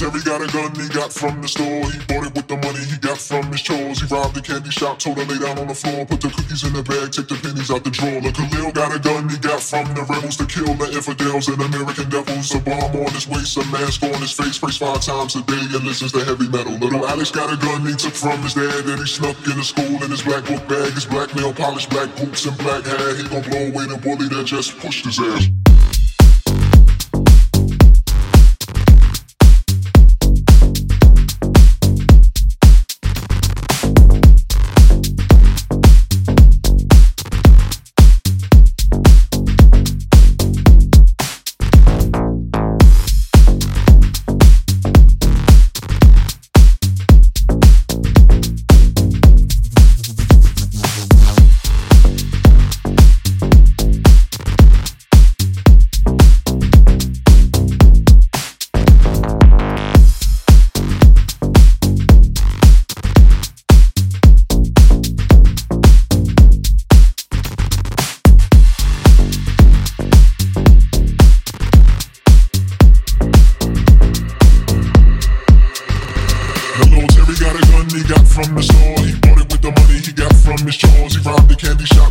Terry got a gun he got from the store. He bought it with the money he got from his chores. He robbed the candy shop, told her lay down on the floor. Put the cookies in the bag, take the pennies out the drawer. Look, Khalil got a gun he got from the rebels to kill the infidels and American devils. A bomb on his waist, a mask on his face. Prays five times a day and listens to heavy metal. Little Alex got a gun he took from his dad that he snuck in the school in his black book bag. His black nail polish, black boots, and black hair. He gon' blow away the bully that just pushed his ass.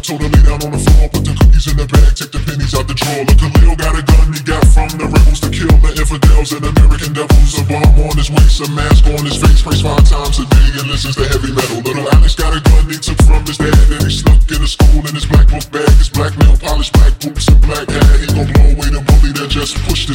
Told her lay down on the floor. Put the cookies in the bag, take the pennies out the drawer. Look, Khalil got a gun he got from the rebels to kill the infidels and American devils. A bomb on his waist, a mask on his face. Prays five times a day and listens to heavy metal. Little Alex got a gun he took from his dad and he snuck in the school in his black book bag. His black nail polish, black boots, and black hair.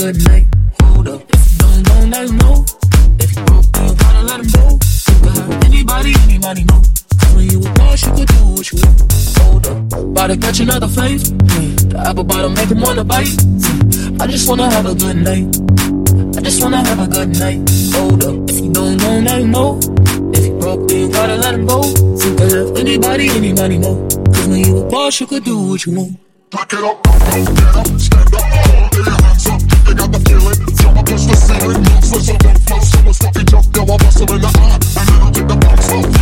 you don't, know, let 'em know. If you broke, you gotta let 'em go. Super high. Anybody, anybody know? Cause when you were born, you could do what you want. Hold up. About to catch another flake. The apple bottom make 'em wanna bite. I just wanna have a good night. I just wanna have a good night. Hold up. If you don't let him know. If you broke, then you gotta let him go. Think of her, anybody, anybody know. Telling you a boss, you could do what you want. Back it up, up, up, get up, up the ceiling. Moves with some flow, so much fucking jump, yo, I bust them in the eye. And I'll take the bounce, no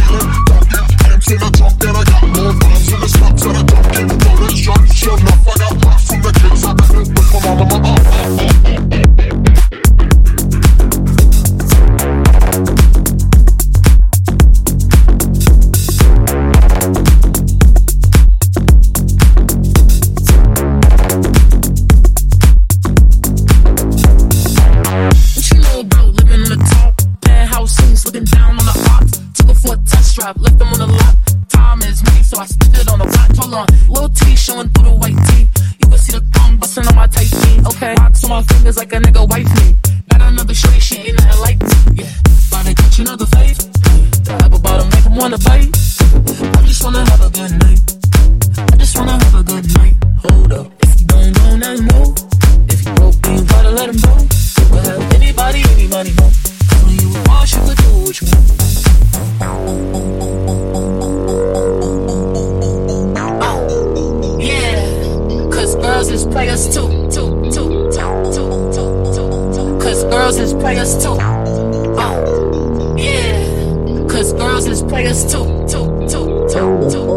그 렇.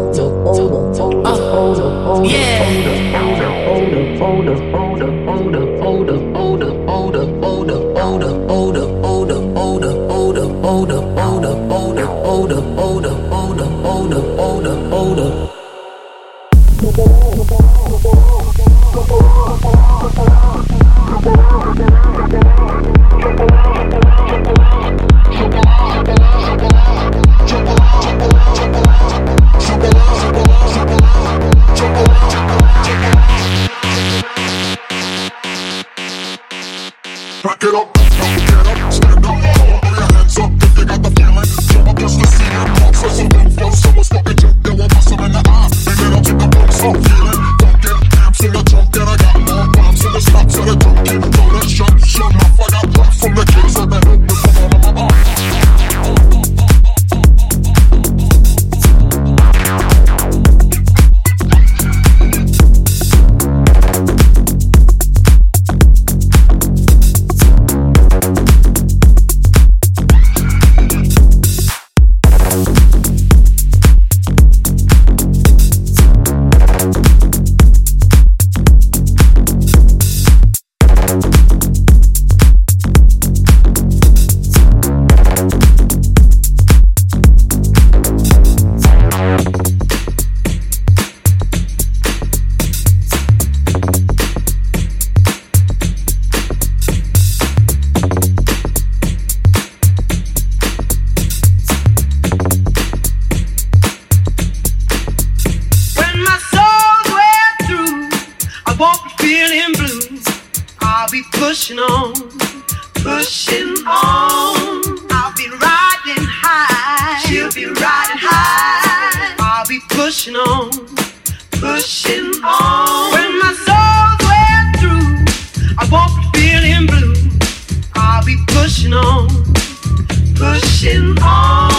pushing on. I'll be riding high. She'll be riding high. I'll be pushing on, pushing on. When my soul's through, I won't be feeling blue. I'll be pushing on, pushing on.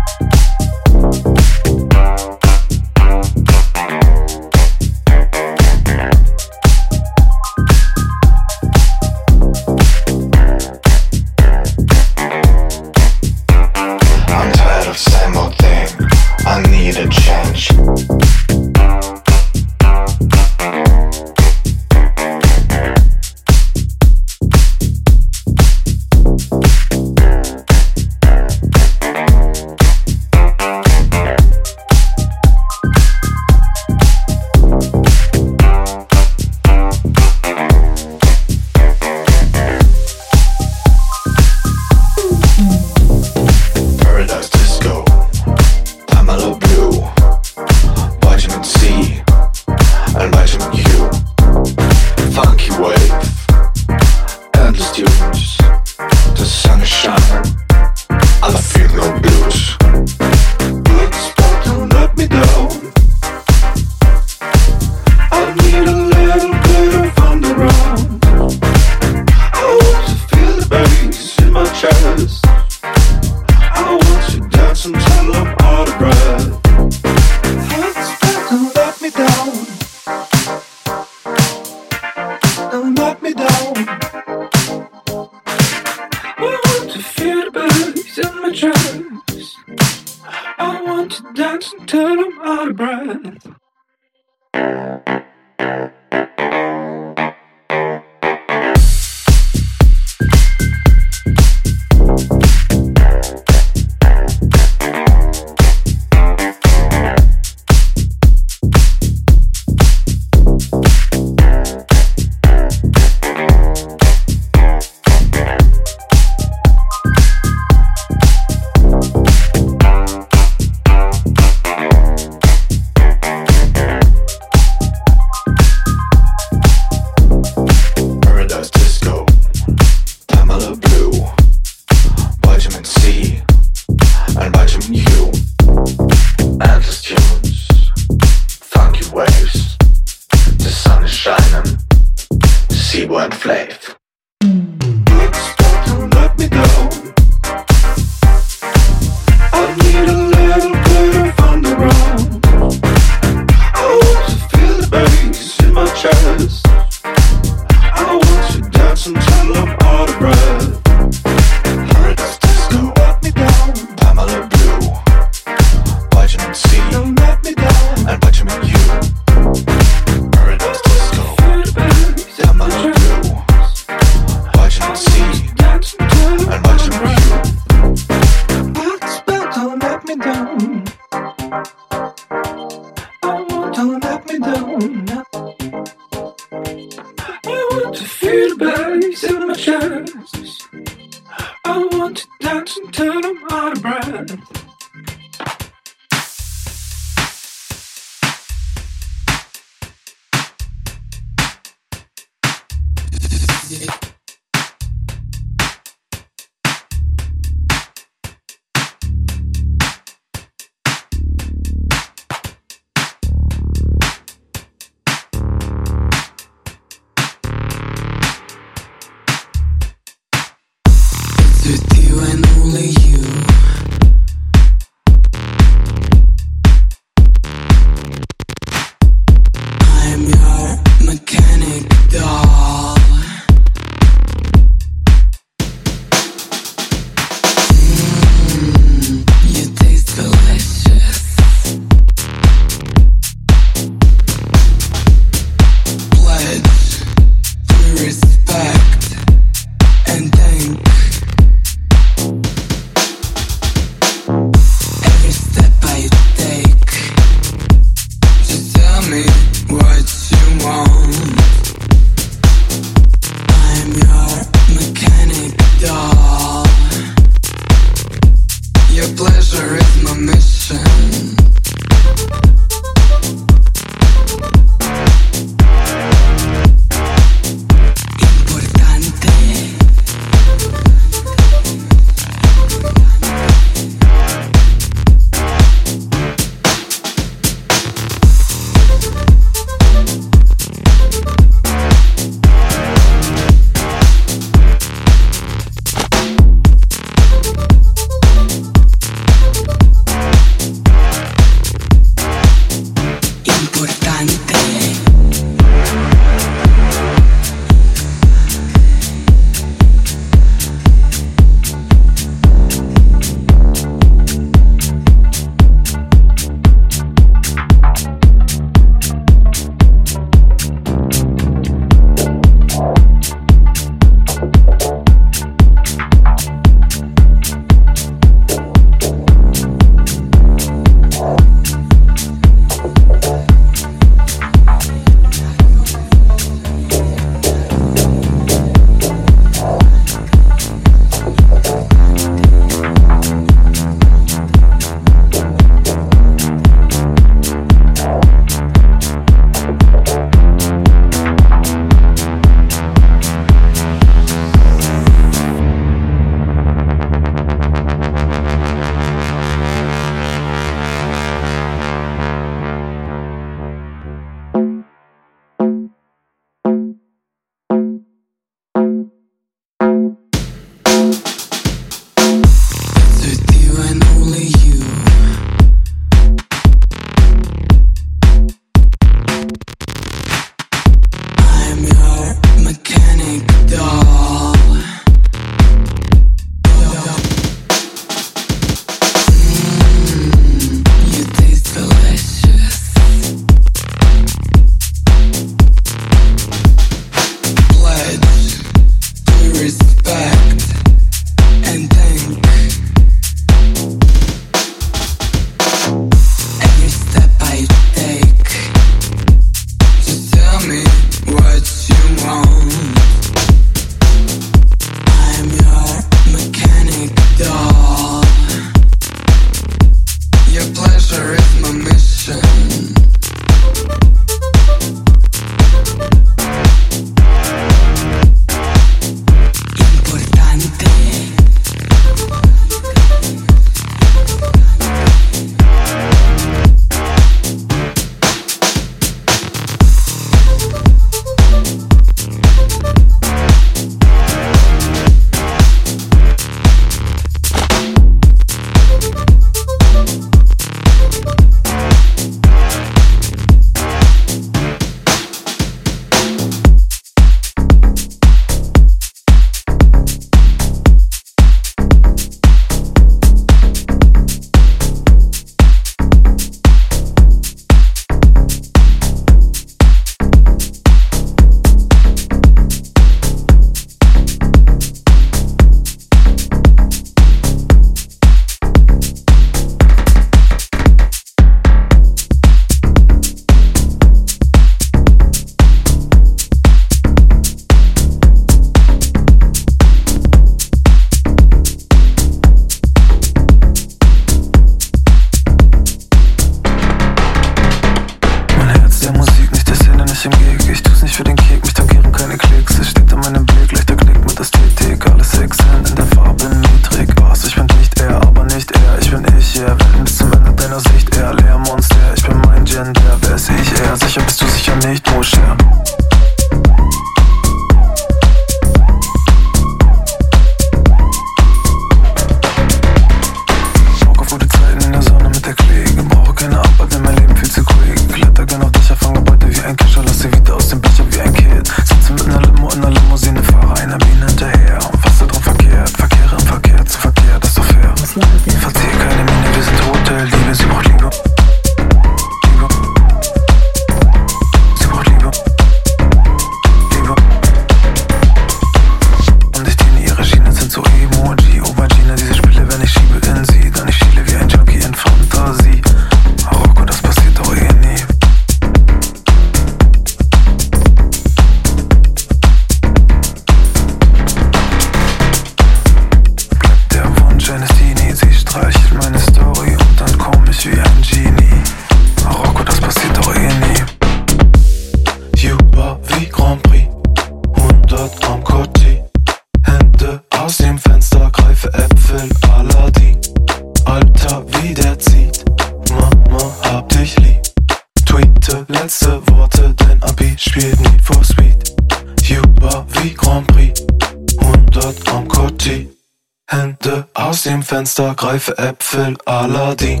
Greife Äpfel, Aladdin.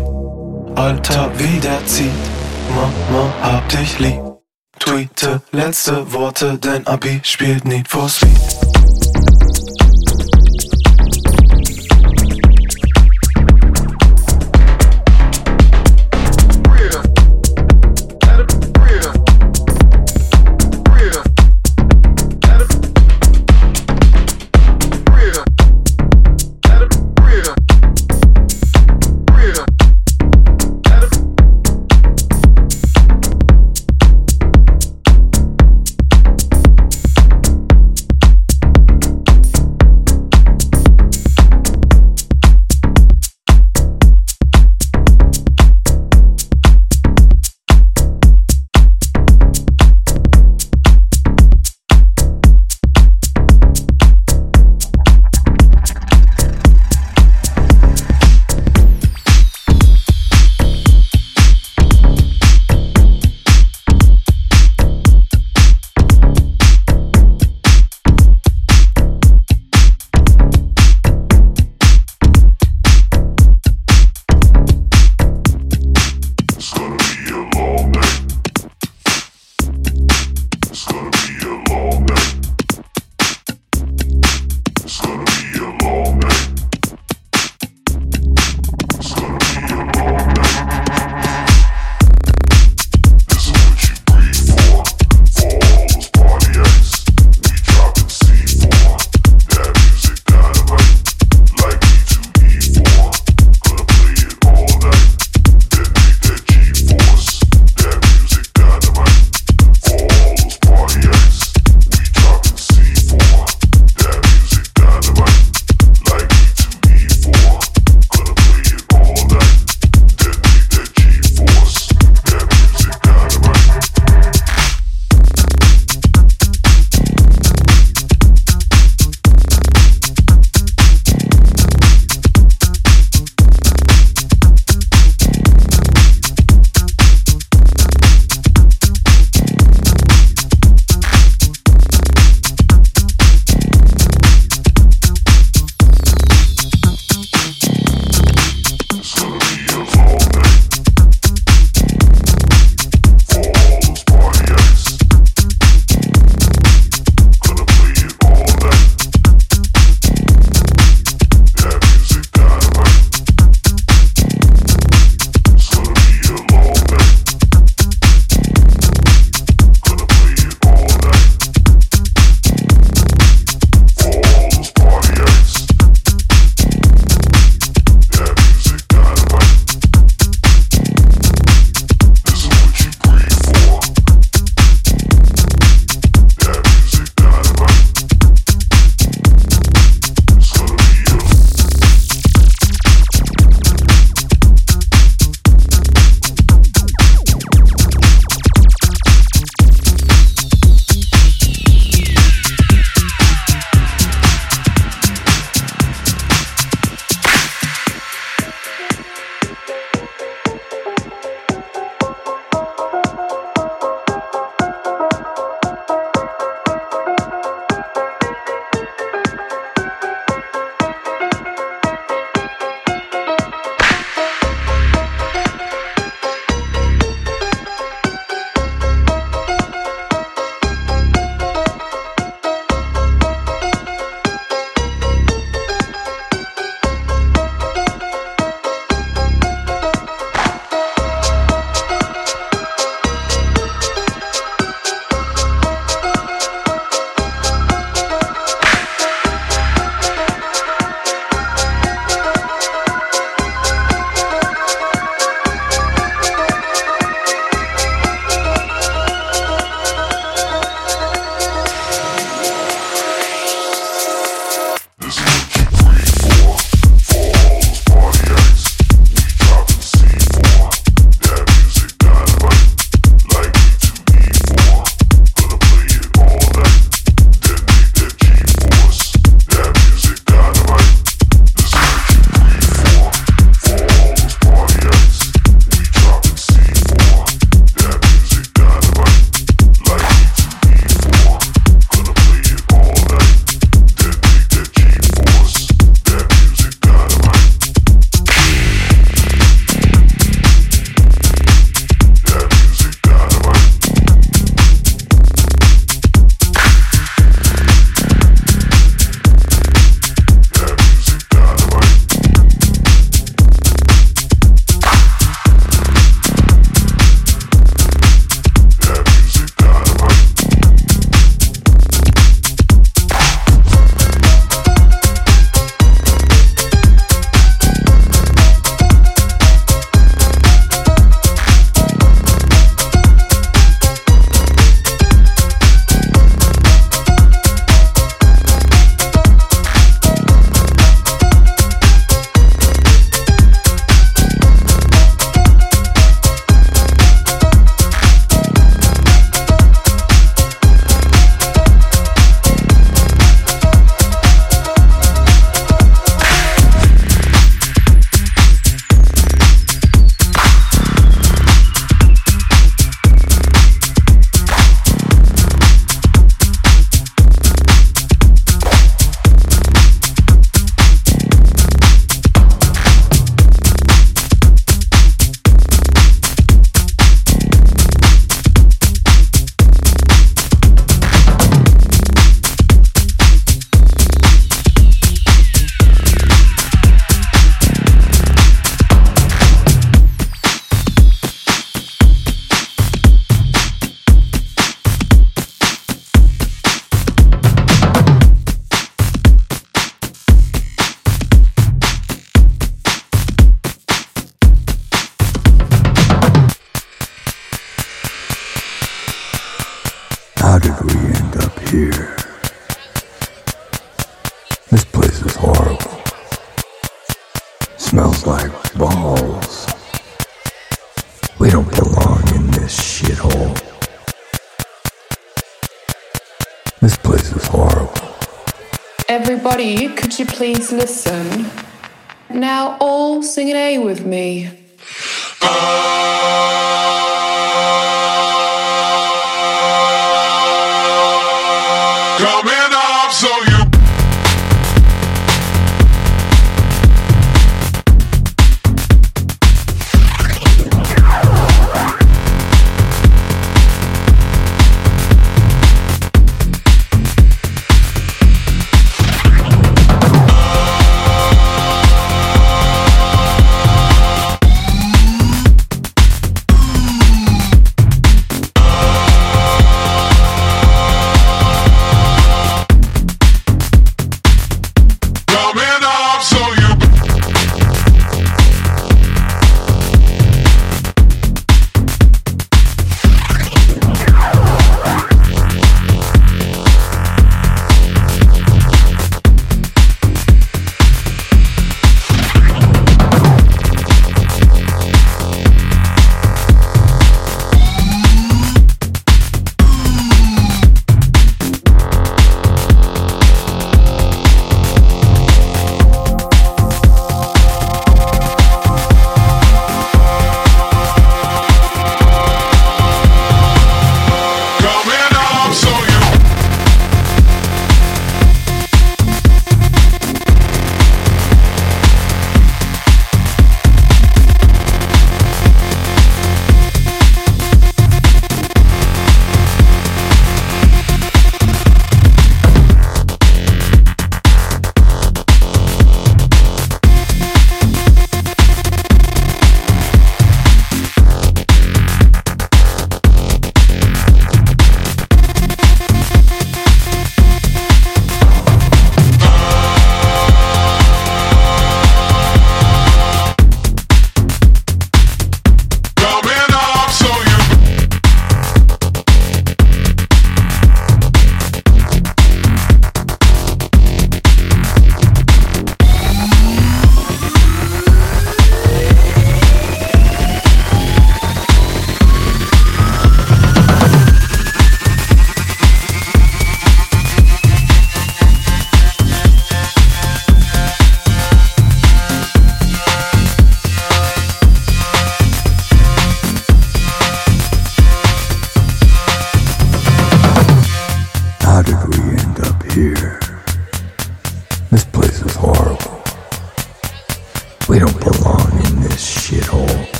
Alter, wie der zieht. Mama, hab dich lieb. Tweete letzte Worte, dein Abi spielt Need for Speed. please listen. Now all sing an A with me. Ah!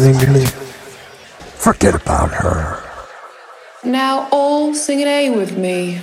listening to me? Forget about her. Now all sing an A with me.